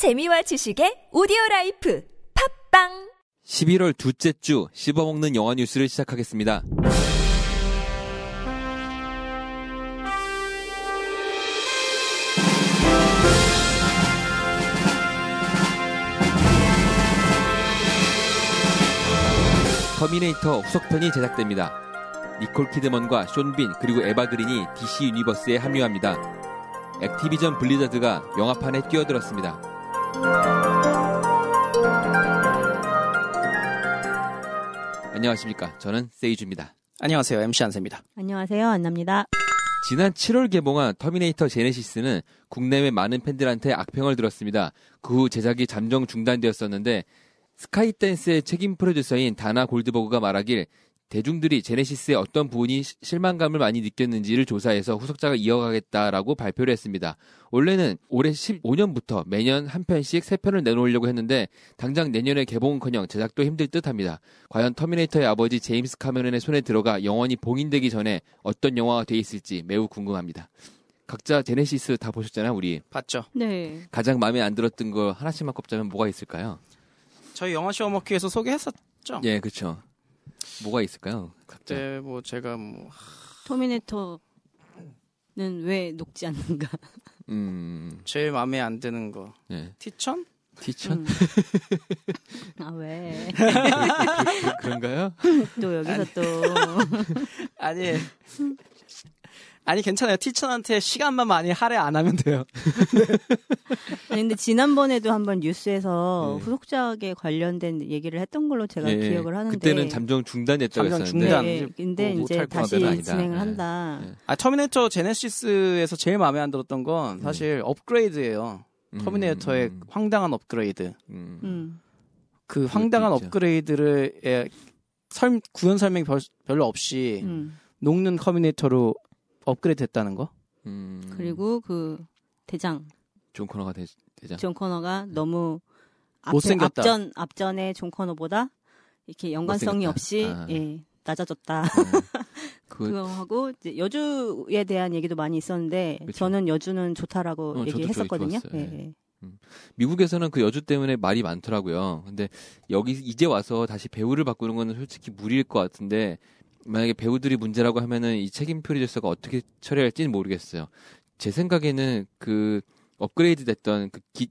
재미와 지식의 오디오 라이프 팟빵 11월 둘째 주 씹어먹는 영화 뉴스를 시작하겠습니다. 터미네이터 후속편이 제작됩니다. 니콜 키드먼과 숀 빈 그리고 에바 그린이 DC 유니버스에 합류합니다. 액티비전 블리자드가 영화판에 뛰어들었습니다. 안녕하십니까. 저는 세이주입니다. 안녕하세요. MC 안세입니다. 안녕하세요. 안나입니다. 지난 7월 개봉한 터미네이터 제네시스는 국내외 많은 팬들한테 악평을 들었습니다. 그 후 제작이 잠정 중단되었었는데 스카이댄스의 책임 프로듀서인 다나 골드버그가 말하길 대중들이 제네시스의 어떤 부분이 시- 실망감을 많이 느꼈는지를 조사해서 후속작을 이어가겠다라고 발표를 했습니다. 원래는 올해 15년부터 매년 한 편씩 세 편을 내놓으려고 했는데 당장 내년에 개봉은커녕 제작도 힘들 듯합니다. 과연 터미네이터의 아버지 제임스 카메론의 손에 들어가 영원히 봉인되기 전에 어떤 영화가 돼 있을지 매우 궁금합니다. 각자 제네시스 다 보셨잖아요, 우리. 봤죠? 네. 가장 마음에 안 들었던 거 하나씩만 꼽자면 뭐가 있을까요? 저희 영화 씹어먹기에서 소개했었죠? 예, 그쵸. 뭐가 있을까요? 각자. 그때 뭐 제가 뭐 터미네이터는 왜 녹지 않는가? 음, 제일 마음에 안 드는 거 예. 티천? 티천? 음. 아 왜? 그, 그런가요? 또 여기서 또 아니 아니 괜찮아요. 티천한테 시간만 많이 할애 안 하면 돼요. 아니, 근데 지난번에도 한번 뉴스에서 네. 후속작에 관련된 얘기를 했던 걸로 제가 예, 기억을 하는데 그때는 잠정 중단됐다고 잠정 했었는데. 중단. 네, 근데 뭐 이제 못할 다시. 진행을 네. 한다. 네. 아 터미네이터 제네시스에서 제일 마음에 안 들었던 건 사실 업그레이드예요. 음, 터미네이터의 음, 황당한 업그레이드. 음. 음. 그 황당한. 업그레이드를 에, 설, 구현 설명 별, 별로 없이 음. 녹는 터미네이터로 업그레이드 됐다는 거? 음. 그리고 그 대장 존 코너가 되, 되자. 존 코너가 너무 앞에, 못생겼다. 앞전 앞전의 존 코너보다 이렇게 연관성이 못생겼다. 없이 아. 예, 낮아졌다. 그, 그거 하고 이제 여주에 대한 얘기도 많이 있었는데 그쵸. 저는 여주는 좋다라고 어, 얘기했었거든요. 예, 예. 예. 미국에서는 그 여주 때문에 말이 많더라고요. 근데 여기 이제 와서 다시 배우를 바꾸는 거는 솔직히 무리일 것 같은데 만약에 배우들이 문제라고 하면은 이 책임 프로듀서가 어떻게 처리할지는 모르겠어요. 제 생각에는 그 업그레이드 됐던 그 기,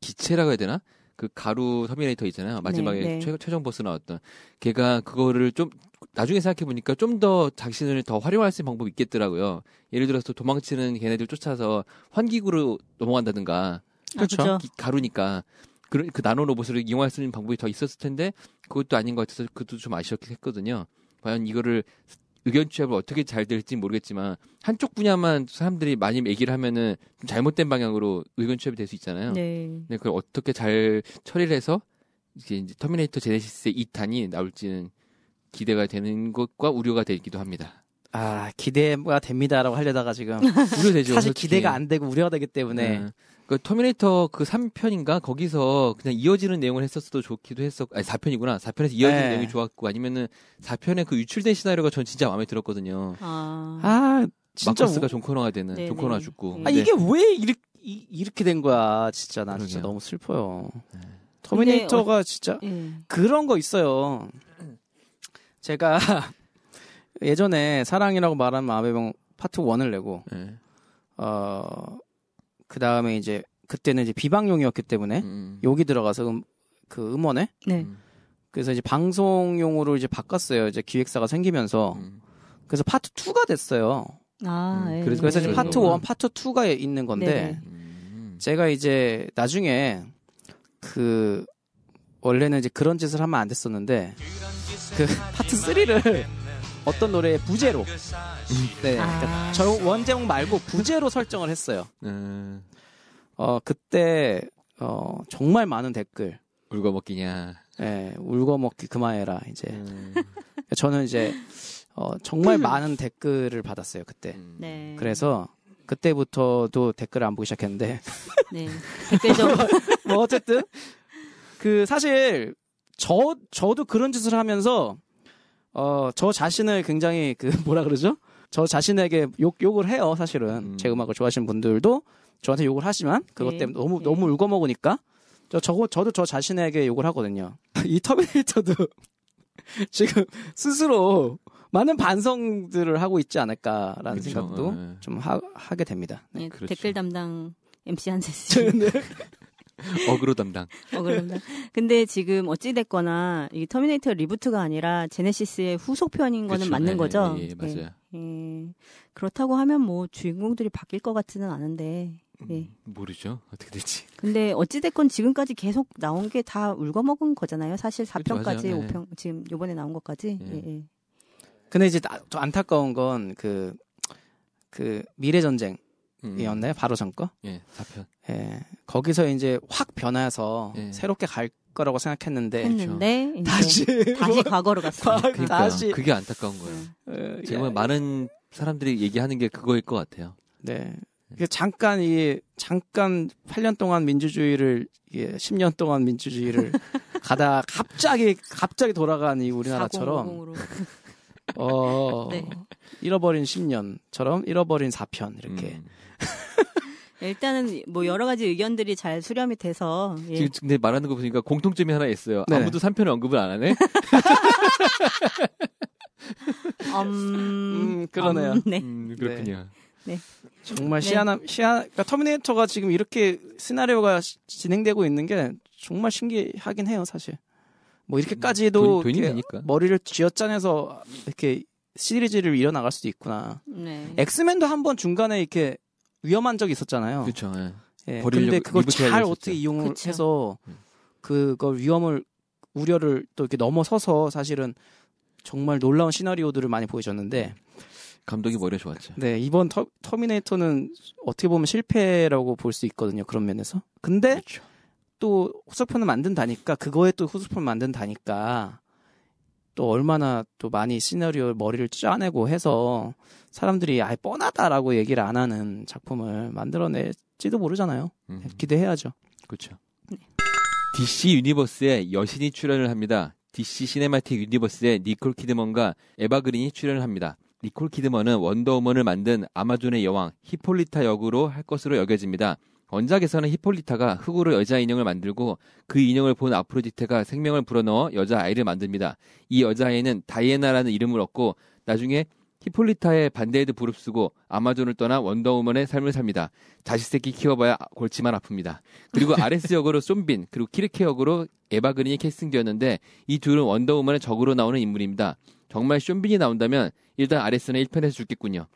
기체라고 해야 되나? 그 가루 터미네이터 있잖아요. 마지막에 네. 최, 최종 보스 나왔던. 걔가 그거를 좀 나중에 생각해 보니까 좀 더 자신을 더 활용할 수 있는 방법이 있겠더라고요. 예를 들어서 도망치는 걔네들 쫓아서 환기구로 넘어간다든가 아, 그렇죠. 그죠? 기- 가루니까 그, 그 나노 로봇을 이용할 수 있는 방법이 더 있었을 텐데 그것도 아닌 것 같아서 그것도 좀 아쉬웠긴 했거든요. 과연 이거를 의견 취합을 어떻게 잘 될지 모르겠지만 한쪽 분야만 사람들이 많이 얘기를 하면은 좀 잘못된 방향으로 의견 취합이 될 수 있잖아요. 네. 근데 그걸 어떻게 잘 처리를 해서 이제 터미네이터 제네시스의 2탄이 나올지는 기대가 되는 것과 우려가 되기도 합니다. 아 기대가 됩니다라고 하려다가 지금 우려되죠. 사실 솔직히. 기대가 안 되고 우려가 되기 때문에 네. 그 터미네이터 그 3편인가 거기서 그냥 이어지는 내용을 했었어도 좋기도 했었 아니 4편이구나. 4편에서 이어지는 네. 내용이 좋았고 아니면은 4편에 그 유출된 시나리오가 전 진짜 마음에 들었거든요. 아, 아 진짜 마커스가 우- 존 코너가 되는 네, 존 네. 코너가 죽고. 네. 아 근데 이게 왜 이렇게 이- 이렇게 된 거야 진짜 나 진짜 그러게요. 너무 슬퍼요. 네. 터미네이터가 진짜 예. 그런 거 있어요. 제가 예전에 사랑이라고 말하는 마법병 파트 1을 내고 네. 어그 다음에 이제 그때는 이제 비방용이었기 때문에 음, 욕이 들어가서 음, 그 음원에 네. 음, 그래서 이제 방송용으로 이제 바꿨어요. 이제 기획사가 생기면서 음. 그래서 파트 2가 됐어요. 아, 음, 예. 그래서 그래서 이제 네. 파트 네. 1, 파트 2가 있는 건데 네. 음. 제가 이제 나중에 그 원래는 이제 그런 짓을 하면 안 됐었는데 그 파트 3를 어떤 노래의 부제로 네 아. 그러니까 저 원제목 말고 부제로 설정을 했어요. 음, 어 그때 어 정말 많은 댓글 울고 먹기냐. 예, 울고 먹기 그만해라 이제 음, 저는 이제 어 정말 많은 댓글을 받았어요 그때 음. 네. 그래서 그때부터도 댓글을 안 보기 시작했는데 네. 댓글 좀 뭐 어쨌든 그 사실 저 저도 그런 짓을 하면서 어 저 자신을 굉장히 그 뭐라 그러죠? 저 자신에게 욕 욕을 해요 사실은 음. 제 음악을 좋아하시는 분들도 저한테 욕을 하지만 그것 네. 때문에 너무 네. 너무 우려먹으니까 저 저거 저도 저 자신에게 욕을 하거든요. 이 터미네이터도 지금 스스로 많은 반성들을 하고 있지 않을까라는 그렇죠. 생각도 예. 좀 하, 하게 됩니다. 네, 그렇죠. 댓글 담당 MC 한세 씨. 네. 어그로 담당. 억울합니다. 근데 지금 어찌됐거나 이 터미네이터 reboot가 아니라 제네시스의 후속편인 거는 그렇죠. 맞는 예, 거죠. 예, 예, 맞아요. 예. 그렇다고 하면 뭐 주인공들이 바뀔 것 같지는 않은데. 예. 모르죠. 어떻게 될지. 근데 어찌됐건 지금까지 계속 나온 게 다 울거먹은 거잖아요. 사실 그렇죠, 4편까지, 맞아요. 예. 5편, 지금 요번에 나온 것까지. 예. 예, 예. 근데 이제 나- 좀 안타까운 건 그 그 미래 전쟁 이었나요? 음. 바로 전 거? 예, 4편. 예. 거기서 이제 확 변해서 예. 새롭게 갈 거라고 생각했는데 했는데, 다시 다시 뭐- 과거로 갔어요. 과- 그러니까요. 다시 그게 안타까운 거예요. 어, 정말 예. 많은 사람들이 얘기하는 게 그거일 것 같아요. 네. 이게 잠깐 이 잠깐 8년 동안 민주주의를 예, 10년 동안 민주주의를 가다 갑자기 갑자기 돌아간 이 우리나라처럼 4050으로. 어 네. 잃어버린 10년처럼 잃어버린 4편 이렇게 음. 일단은 뭐 여러 가지 의견들이 잘 수렴이 돼서 예. 지금 근데 말하는 거 보니까 공통점이 하나 있어요. 네. 아무도 3편을 언급을 안 하네. 음, 음, 그러네요. 음, 네. 음, 그렇군요. 정말 네. 희한한 희한 그러니까 터미네이터가 지금 이렇게 시나리오가 시- 진행되고 있는 게 정말 신기하긴 해요 사실 뭐 이렇게까지도 돈- 돈이 이렇게. 머리를 쥐어짜내서 이렇게 시리즈를 이어나갈 수도 있구나 네. 엑스맨도 한번 중간에 이렇게 위험한 적이 있었잖아요 그렇죠. 예. 예, 버리려고 근데 그걸 잘 어떻게. 이용을 그쵸. 해서 음. 그걸 위험을 우려를 또 이렇게 넘어서서 사실은 정말 놀라운 시나리오들을 많이 보여줬는데 감독이 머리가 좋았죠. 네 이번 터, 터미네이터는 어떻게 보면 실패라고 볼 수 있거든요 그런 면에서 근데 그렇죠. 또 후속편을 만든다니까 그거에 또 후속편 만든다니까 또 얼마나 또 많이 시나리오 머리를 짜내고 해서 사람들이 아예 뻔하다라고 얘기를 안 하는 작품을 만들어낼지도 모르잖아요 음, 기대해야죠 그렇죠. 네. DC 유니버스에 여신이 출연을 합니다. DC 시네마틱 유니버스에 니콜 키드먼과 에바 그린이 출연을 합니다. 니콜 키드먼은 원더우먼을 만든 아마존의 여왕 히폴리타 역으로 할 것으로 여겨집니다. 원작에서는 히폴리타가 흙으로 여자 인형을 만들고 그 인형을 본 아프로디테가 생명을 불어넣어 여자 아이를 만듭니다. 이 여자 아이는 다이애나라는 이름을 얻고 나중에 히폴리타의 반대에도 무릅쓰고 아마존을 떠나 원더우먼의 삶을 삽니다. 자식 새끼 키워봐야 골치만 아픕니다. 그리고 아레스 역으로 숀 빈 그리고 키르케 역으로 에바 그린이 캐스팅되었는데 이 둘은 원더우먼의 적으로 나오는 인물입니다. 정말 숀 빈이 나온다면 일단 아레스는 1편에서 죽겠군요.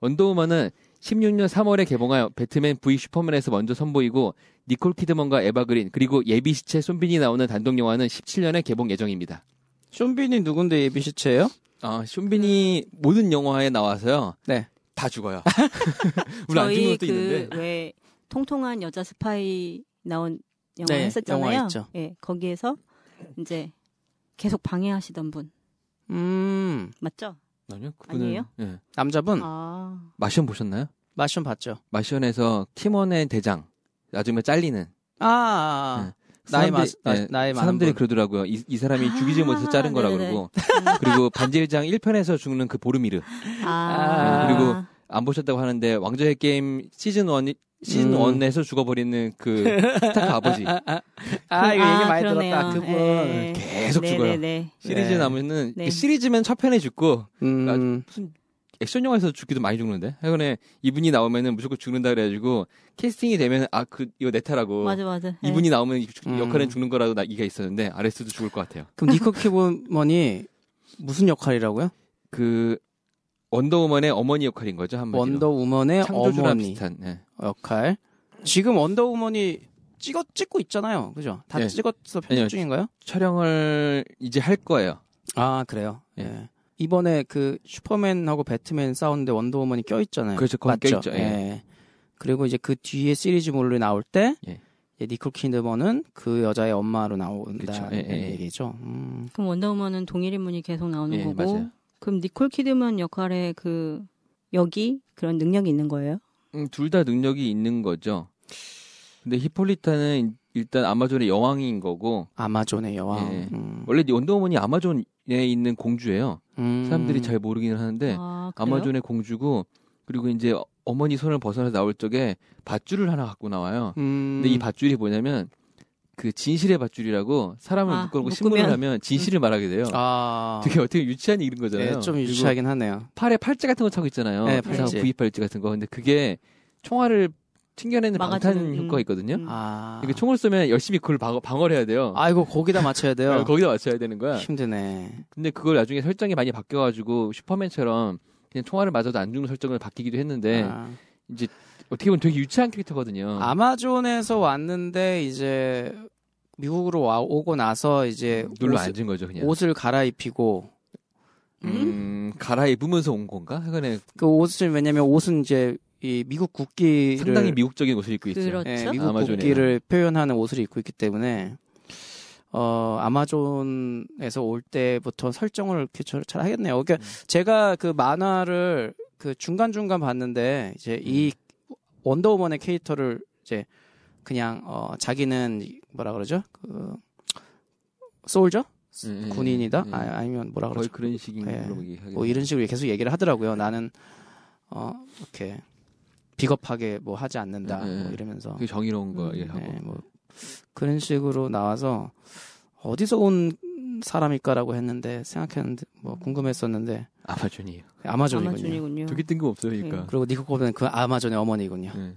원더우먼은 16년 3월에 개봉하여 배트맨 V 슈퍼맨에서 먼저 선보이고 니콜 키드먼과 에바 그린 그리고 예비 시체 숀 빈이 나오는 단독 영화는 17년에 개봉 예정입니다. 쇼빈이 누군데 예비 시체예요? 아, 쏨빈이 모든 영화에 나와서요. 네. 다 죽어요. 물론 안 죽는 저희 것도 있는데. 그왜 통통한 여자 스파이 나온 영화 네, 했었잖아요. 영화 있죠. 예, 거기에서 이제 계속 방해하시던 분 음 맞죠? 아니요, 그분은 아니에요? 예. 남자분 아, 마션 보셨나요? 마션 봤죠? 마션에서 팀원의 대장 나중에 잘리는 아, 아, 아. 네. 나이 나, 네, 나이 많은 사람들이 분. 그러더라고요. 이, 이 사람이 아, 죽이지 못해서 자른 거라 네네네. 그러고 그리고 반지의장 1편에서 죽는 그 보르미르 아, 네, 그리고 안 보셨다고 하는데 왕좌의 게임 시즌 1 시즌 음. 1에서 죽어버리는 그 스타크 아버지 아 이거 얘기 많이 그러네요. 들었다. 그분 예. 계속 죽어요. 네네네. 시리즈 네. 나오면은 네. 그 시리즈면 첫 편에 죽고 음, 무슨 액션 영화에서 죽기도 많이 죽는데 최근에 이분이 나오면은 무조건 죽는다 그래가지고 캐스팅이 되면 아 그 이거 내타라고 맞아 맞아. 예. 이분이 나오면 이- 음. 역할은 죽는 거라고 나 이가 있었는데 아레스도 죽을 것 같아요. 그럼 니코 키보먼이 무슨 역할이라고요? 그 원더우먼의 어머니 역할인 거죠 한마디로. 원더우먼의 창조주랑 어머니 비슷한. 예. 역할. 지금 원더우먼이 찍어 찍고 있잖아요. 그죠? 다 네. 찍어서 편집 아니요. 중인가요? 촬영을 이제 할 거예요. 아 그래요. 예. 예. 이번에 그 슈퍼맨하고 배트맨 싸우는데 원더우먼이 껴 있잖아요. 그렇죠. 맞죠? 껴있죠. 예. 그리고 이제 그 뒤에 시리즈물로 나올 때 예. 예, 니콜 키드먼은 그 여자의 엄마로 나온다는 그쵸. 예, 예, 예. 얘기죠. 음. 그럼 원더우먼은 동일 인물이 계속 나오는 예, 거고. 맞아요. 그럼 니콜 키드먼 역할에 그 여기 그런 능력이 있는 거예요? 음, 둘 다 능력이 있는 거죠. 근데 히폴리타는 일단 아마존의 여왕인 거고 아마존의 여왕. 예. 음. 원래 원더우먼이 아마존에 있는 공주예요. 음. 사람들이 잘 모르기는 하는데 아. 아마존의 공주고 그리고 이제 어머니 손을 벗어나 나올 적에 밧줄을 하나 갖고 나와요. 음. 근데 이 밧줄이 뭐냐면 그 진실의 밧줄이라고 사람을 아, 묶어놓고 신문을 하면 진실을 말하게 돼요. 아. 되게 어떻게 유치한 일인 거잖아요. 네, 좀 유치하긴 하네요. 팔에 팔찌 같은 거 차고 있잖아요. 네, 팔찌. V 팔찌 같은 거. 근데 그게 총알을 튕겨내는 방탄 음. 효과가 있거든요. 음. 아. 그러니까 총을 쏘면 열심히 그걸 방어, 방어를 해야 돼요. 아이고 거기다 맞춰야 돼요. 네, 거기다 맞춰야 되는 거야. 힘드네. 근데 그걸 나중에 설정이 많이 바뀌어가지고 슈퍼맨처럼 그냥 총알을 맞아도 안 죽는 설정을 바뀌기도 했는데 아. 이제 어떻게 보면 되게 유치한 캐릭터거든요. 아마존에서 왔는데 이제 미국으로 와 오고 나서 이제 눌러 옷을, 앉은 거죠, 그냥. 옷을 갈아입히고 음, 갈아입으면서 온 건가? 하여간에 그 옷을 왜냐면 옷은 이제 이 미국 국기를 상당히 미국적인 옷을 입고 있죠. 그렇죠. 예, 미국 아마존이에요. 국기를 표현하는 옷을 입고 있기 때문에 어 아마존에서 올 때부터 설정을 이렇게 잘, 잘 하겠네요. 그러니까 음. 제가 그 만화를 그 중간 중간 봤는데 이제 이 음. 원더우먼의 캐릭터를 이제 그냥 어 자기는 이- 뭐라 그러죠? 그 솔저 음, 음, 군인이다? 음. 아, 아니면 뭐라 그러죠? 그런 식인 예. 뭐 이런 식으로 계속 얘기를 하더라고요. 나는 어 이렇게 비겁하게 뭐 하지 않는다 네, 네. 뭐 이러면서 그게 정의로운 거 음, 얘기하고. 네, 뭐 그런 식으로 나와서 어디서 온 사람일까라고 했는데 생각했는데 뭐 궁금했었는데 아마존이에요. 아마존이군요. 아마존이군요. 되게 뜬금없어요, 그러니까. 네. 그리고 니코코는 그 아마존의 어머니군요. 예.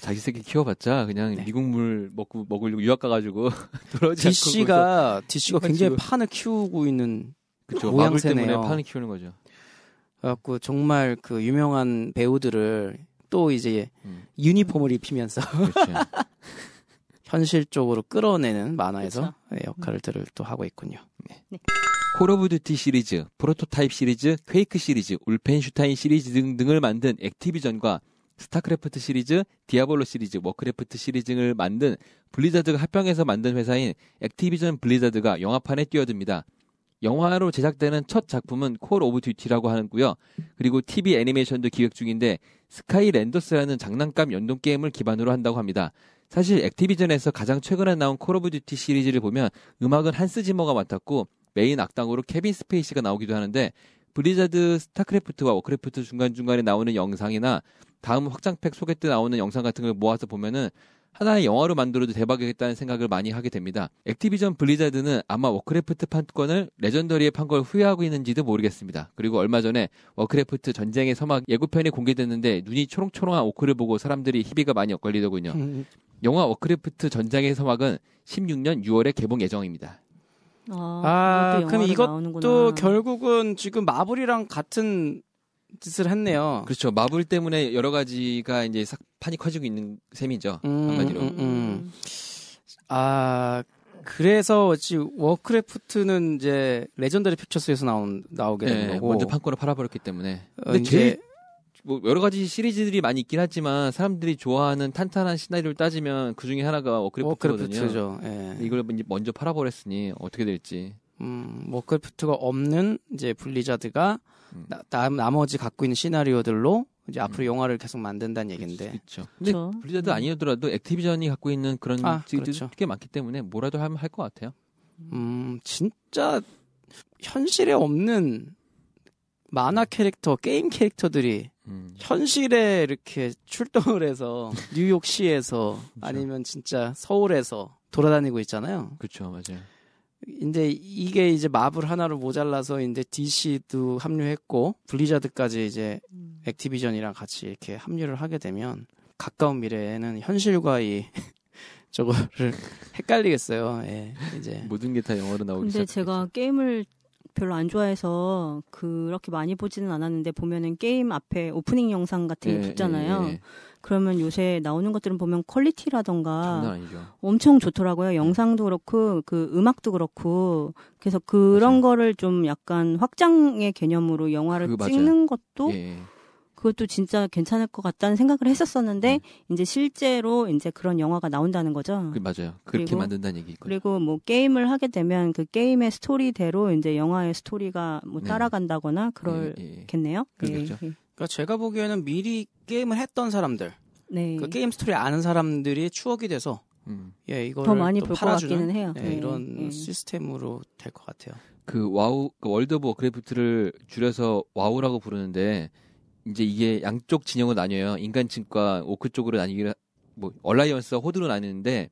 자기 새끼 키워봤자 그냥 네. 미국 물 먹고 먹으려고 유학 가가지고 돌아오지 DC가 DC가 굉장히. 판을 키우고 있는 그쵸, 모양새네요. 때문에 판을 키우는 거죠. 그래갖고 정말 그 유명한 배우들을 또 이제 음. 유니폼을 입히면서 그렇죠. 현실적으로 끌어내는 만화에서 네, 그쵸. 역할들을 또 하고 있군요. 콜 오브 듀티 시리즈, 프로토타입 시리즈, 퀘이크 시리즈, 울펜슈타인 시리즈 등등을 만든 액티비전과 스타크래프트 시리즈, 디아블로 시리즈, 워크래프트 시리즈를 만든 블리자드가 합병해서 만든 회사인 액티비전 블리자드가 영화판에 뛰어듭니다. 영화로 제작되는 첫 작품은 콜 오브 듀티라고 하고요. 그리고 TV 애니메이션도 기획 중인데 스카이 랜더스라는 장난감 연동 게임을 기반으로 한다고 합니다. 사실 액티비전에서 가장 최근에 나온 콜 오브 듀티 시리즈를 보면 음악은 한스 지머가 맡았고 메인 악당으로 케빈 스페이시가 나오기도 하는데 블리자드 스타크래프트와 워크래프트 중간중간에 나오는 영상이나 다음 확장팩 소개 때 나오는 영상 같은 걸 모아서 보면은 하나의 영화로 만들어도 대박이겠다는 생각을 많이 하게 됩니다. 액티비전 블리자드는 아마 워크래프트 판권을 레전더리에 판 걸 후회하고 있는지도 모르겠습니다. 그리고 얼마 전에 워크래프트 전쟁의 서막 예고편이 공개됐는데 눈이 초롱초롱한 오크를 보고 사람들이 희비가 많이 엇갈리더군요. 영화 워크래프트 전쟁의 서막은 16년 6월에 개봉 예정입니다. 아, 아, 그럼 이것도 나오는구나. 또 결국은 지금 마블이랑 같은 짓을 했네요. 그렇죠. 마블 때문에 여러 가지가 이제 싹 판이 커지고 있는 셈이죠. 음, 한마디로. 음, 음. 아 그래서 어찌 워크래프트는 이제 레전더리 픽처스에서 나온 나오게 된 네, 거고 먼저 판권을 팔아버렸기 때문에. 어, 근데 이제 제일 뭐 여러 가지 시리즈들이 많이 있긴 하지만 사람들이 좋아하는 탄탄한 시나리오를 따지면 그 중에 하나가 워크래프트거든요. 워크래프트죠. 예. 이걸 먼저 팔아버렸으니 어떻게 될지. 음, 워크래프트가 없는 이제 블리자드가 음. 나, 나, 나머지 갖고 있는 시나리오들로 이제 음. 앞으로 영화를 계속 만든다는 얘긴데. 그렇죠. 근데 그쵸. 블리자드 아니더라도 액티비전이 갖고 있는 그런 아, 그렇죠. 꽤 많기 때문에 뭐라도 하면 할 것 같아요. 음, 진짜 현실에 없는 만화 캐릭터, 게임 캐릭터들이 음. 현실에 이렇게 출동을 해서 뉴욕시에서 아니면 진짜 서울에서 돌아다니고 있잖아요. 그렇죠, 맞아요. 근데 이게 이제 마블 하나로 모자라서 이제 DC도 합류했고 블리자드까지 이제 음. 액티비전이랑 같이 이렇게 합류를 하게 되면 가까운 미래에는 현실과 이 저거를 헷갈리겠어요. 예, 이제 모든 게 다 영어로 나오기 근데 시작. 제가 게임을 별로 안 좋아해서 그렇게 많이 보지는 않았는데 보면은 게임 앞에 오프닝 영상 같은 게 붙잖아요. 예, 예. 그러면 요새 나오는 것들은 보면 quality라던가. 엄청 좋더라고요. 영상도 그렇고 그 음악도 그렇고 그래서 그런 맞아요. 거를 좀 약간 확장의 개념으로 영화를. 찍는 것도 예, 예. 그것도 진짜 괜찮을 것 같다는 생각을 했었었는데 음. 이제 실제로 이제 그런 영화가 나온다는 거죠. 그 맞아요. 그렇게 그리고- 만든다는 얘기. 그리고 뭐 게임을 하게 되면 그 게임의 스토리대로 이제 영화의 스토리가 뭐 네. 따라간다거나 그럴 예, 예. 겠네요. 그렇겠죠. 예, 예. 그러니까 제가 보기에는 미리 게임을 했던 사람들, 네. 그 게임 스토리 아는 사람들이 추억이 돼서 음. 예 이걸 더 많이 또볼것 팔아주는 같기는 해요. 예, 네. 이런 예. 시스템으로 될 것 같아요. 그 와우 그 월드 오브 워크래프트를 줄여서 와우라고 부르는데 이제 이게 양쪽 진영으로 나뉘어요. 인간 측과 오크 쪽으로 나뉘기를 뭐 얼라이언스와 호드로 나뉘는데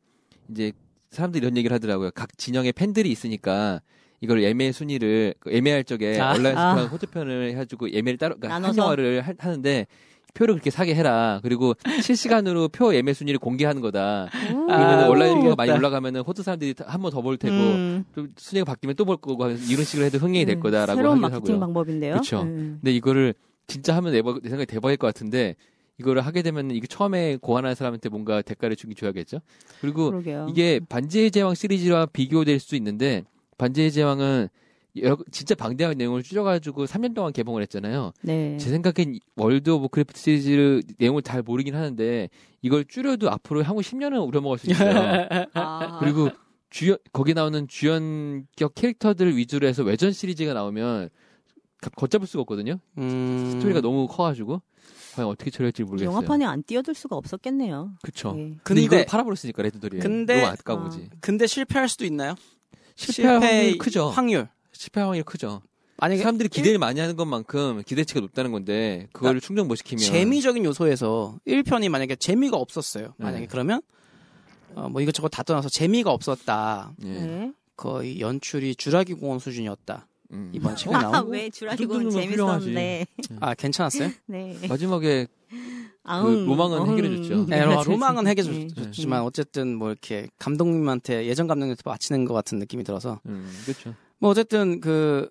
이제 사람들이 이런 얘기를 하더라고요. 각 진영에 팬들이 있으니까 이걸 예매 순위를 그 예매할 적에 아. 얼라이언스 아. 편, 호드 편을 해가지고 예매를 따로 그러니까 한? 영화를 하, 하는데 표를 그렇게 사게 해라. 그리고 실시간으로 표 예매 순위를 공개하는 거다. 그러면 아, 얼라이언스가 많이. 올라가면은 호드 사람들이 한 번 더 볼 테고 음, 또 순위가 바뀌면 또 볼 거고 이런 식으로 해도 흥행이 될 음, 거다라고 새로운 하긴 마케팅 하고요. 방법인데요. 그쵸. 음. 근데 이거를 진짜 하면 내, 내 생각에 대박일 것 같은데 이거를 하게 되면 이게 처음에 고안한 사람한테 뭔가 대가를 주긴 줘야겠죠. 그리고 그러게요. 이게 반지의 제왕 시리즈와 비교될 수 있는데 반지의 제왕은 여러- 진짜 방대한 내용을 줄여가지고 3년 동안 개봉을 했잖아요. 네. 제 생각엔 월드 오브 크래프트 시리즈 내용을 잘 모르긴 하는데 이걸 줄여도 앞으로 향후 10년은 우려먹을 수 있어요. 아, 그리고 주연 거기 나오는 주연격 캐릭터들 위주로 해서 외전 시리즈가 나오면 가- 걷잡을 수가 없거든요. 음. 스토리가 너무 커가지고 과연 어떻게 처리할지 모르겠어요. 영화판에 안 뛰어들 수가 없었겠네요. 그쵸. 예. 근데, 근데- 이걸 팔아버렸으니까 레드돌이 근데- 너무 아까우지. 근데 실패할 수도 있나요? 실패할 실패 확률이 크죠. 확률. 실패 확률이 크죠. 만약에 사람들이 기대를 많이 하는 것만큼 기대치가 높다는 건데 그거를 충족 못 시키면 재미적인 요소에서 1편이 만약에 재미가 없었어요. 만약에 네. 그러면 어, 뭐 이것저것 다 떠나서 재미가 없었다. 예. 네. 거의 연출이 주라기 공원 수준이었다. 음. 이번 책에 아, 나온. 왜 주라기군 그 정도면 재밌었는데. 아 괜찮았어요? 네. 마지막에 아웅, 로망은 어흥. 해결해줬죠. 네, 로- 로망은 네. 해결해줬지만 어쨌든 뭐 이렇게 감독님한테 예전 감독님한테 바치는 것 같은 느낌이 들어서 음, 그렇죠. 뭐 어쨌든 그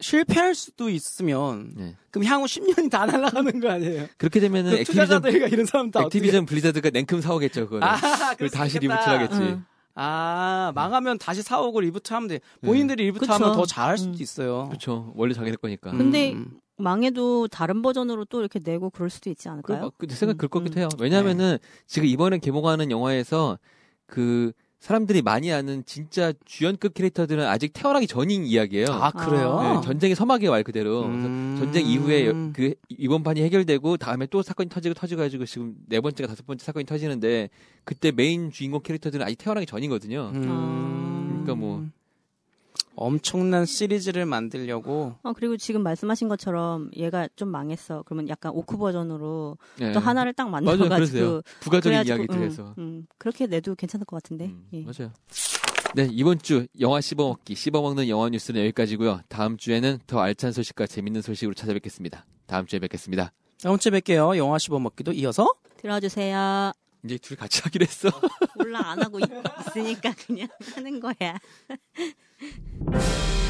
실패할 수도 있으면 예. 그럼 향후 10년이 다 날아가는 거 아니에요? 그렇게 되면은 그 액티비전 투자자들과 이런 사람 다 액티비전 블리자드가 냉큼 사오겠죠 그거를. 어떻게... 아, 그럴 수 다시. reboot하겠지. 응. 아 망하면 다시 사오고 reboot 하면 돼. 본인들이 reboot하면 그쵸. 더 잘할 수도 음. 있어요. 그렇죠. 원래 자기네 거니까. 음. 근데 망해도 다른 버전으로 또 이렇게 내고 그럴 수도 있지 그, 않을까요? 어, 그 생각 그럴 것 음, 같긴 해요. 왜냐하면은 지금 이번에 개봉하는 영화에서 그 사람들이 많이 아는 진짜 주연급 캐릭터들은 아직 태어나기 전인 이야기예요. 아 그래요? 네, 전쟁의 서막의 말 그대로. 음. 전쟁 이후에 여- 그 이번 판이 해결되고 다음에 또 사건이 터지고 터지고 가지고 지금 네 번째가 다섯 번째 사건이 터지는데 그때 메인 주인공 캐릭터들은 아직 태어나기 전이거든요. 음. 그러니까 뭐 엄청난 시리즈를 만들려고 어, 그리고 지금 말씀하신 것처럼 얘가 좀 망했어. 그러면 약간 오크 버전으로 예. 또 하나를 딱. 만들어가지고. 부가적인 이야기들에서. 음, 음, 그렇게 내도 괜찮을 것 같은데. 음, 예. 맞아요. 네, 이번 주 영화 씹어먹기, 씹어먹는 영화 뉴스는 여기까지고요. 다음 주에는 더 알찬 소식과 재밌는 소식으로 찾아뵙겠습니다. 다음 주에 뵙겠습니다. 다음 주에 뵐게요. 영화 씹어먹기도 이어서 들어주세요. 이제 둘이 같이 하기로 했어. 몰라 안 하고 있, 있으니까 그냥 하는 거야. you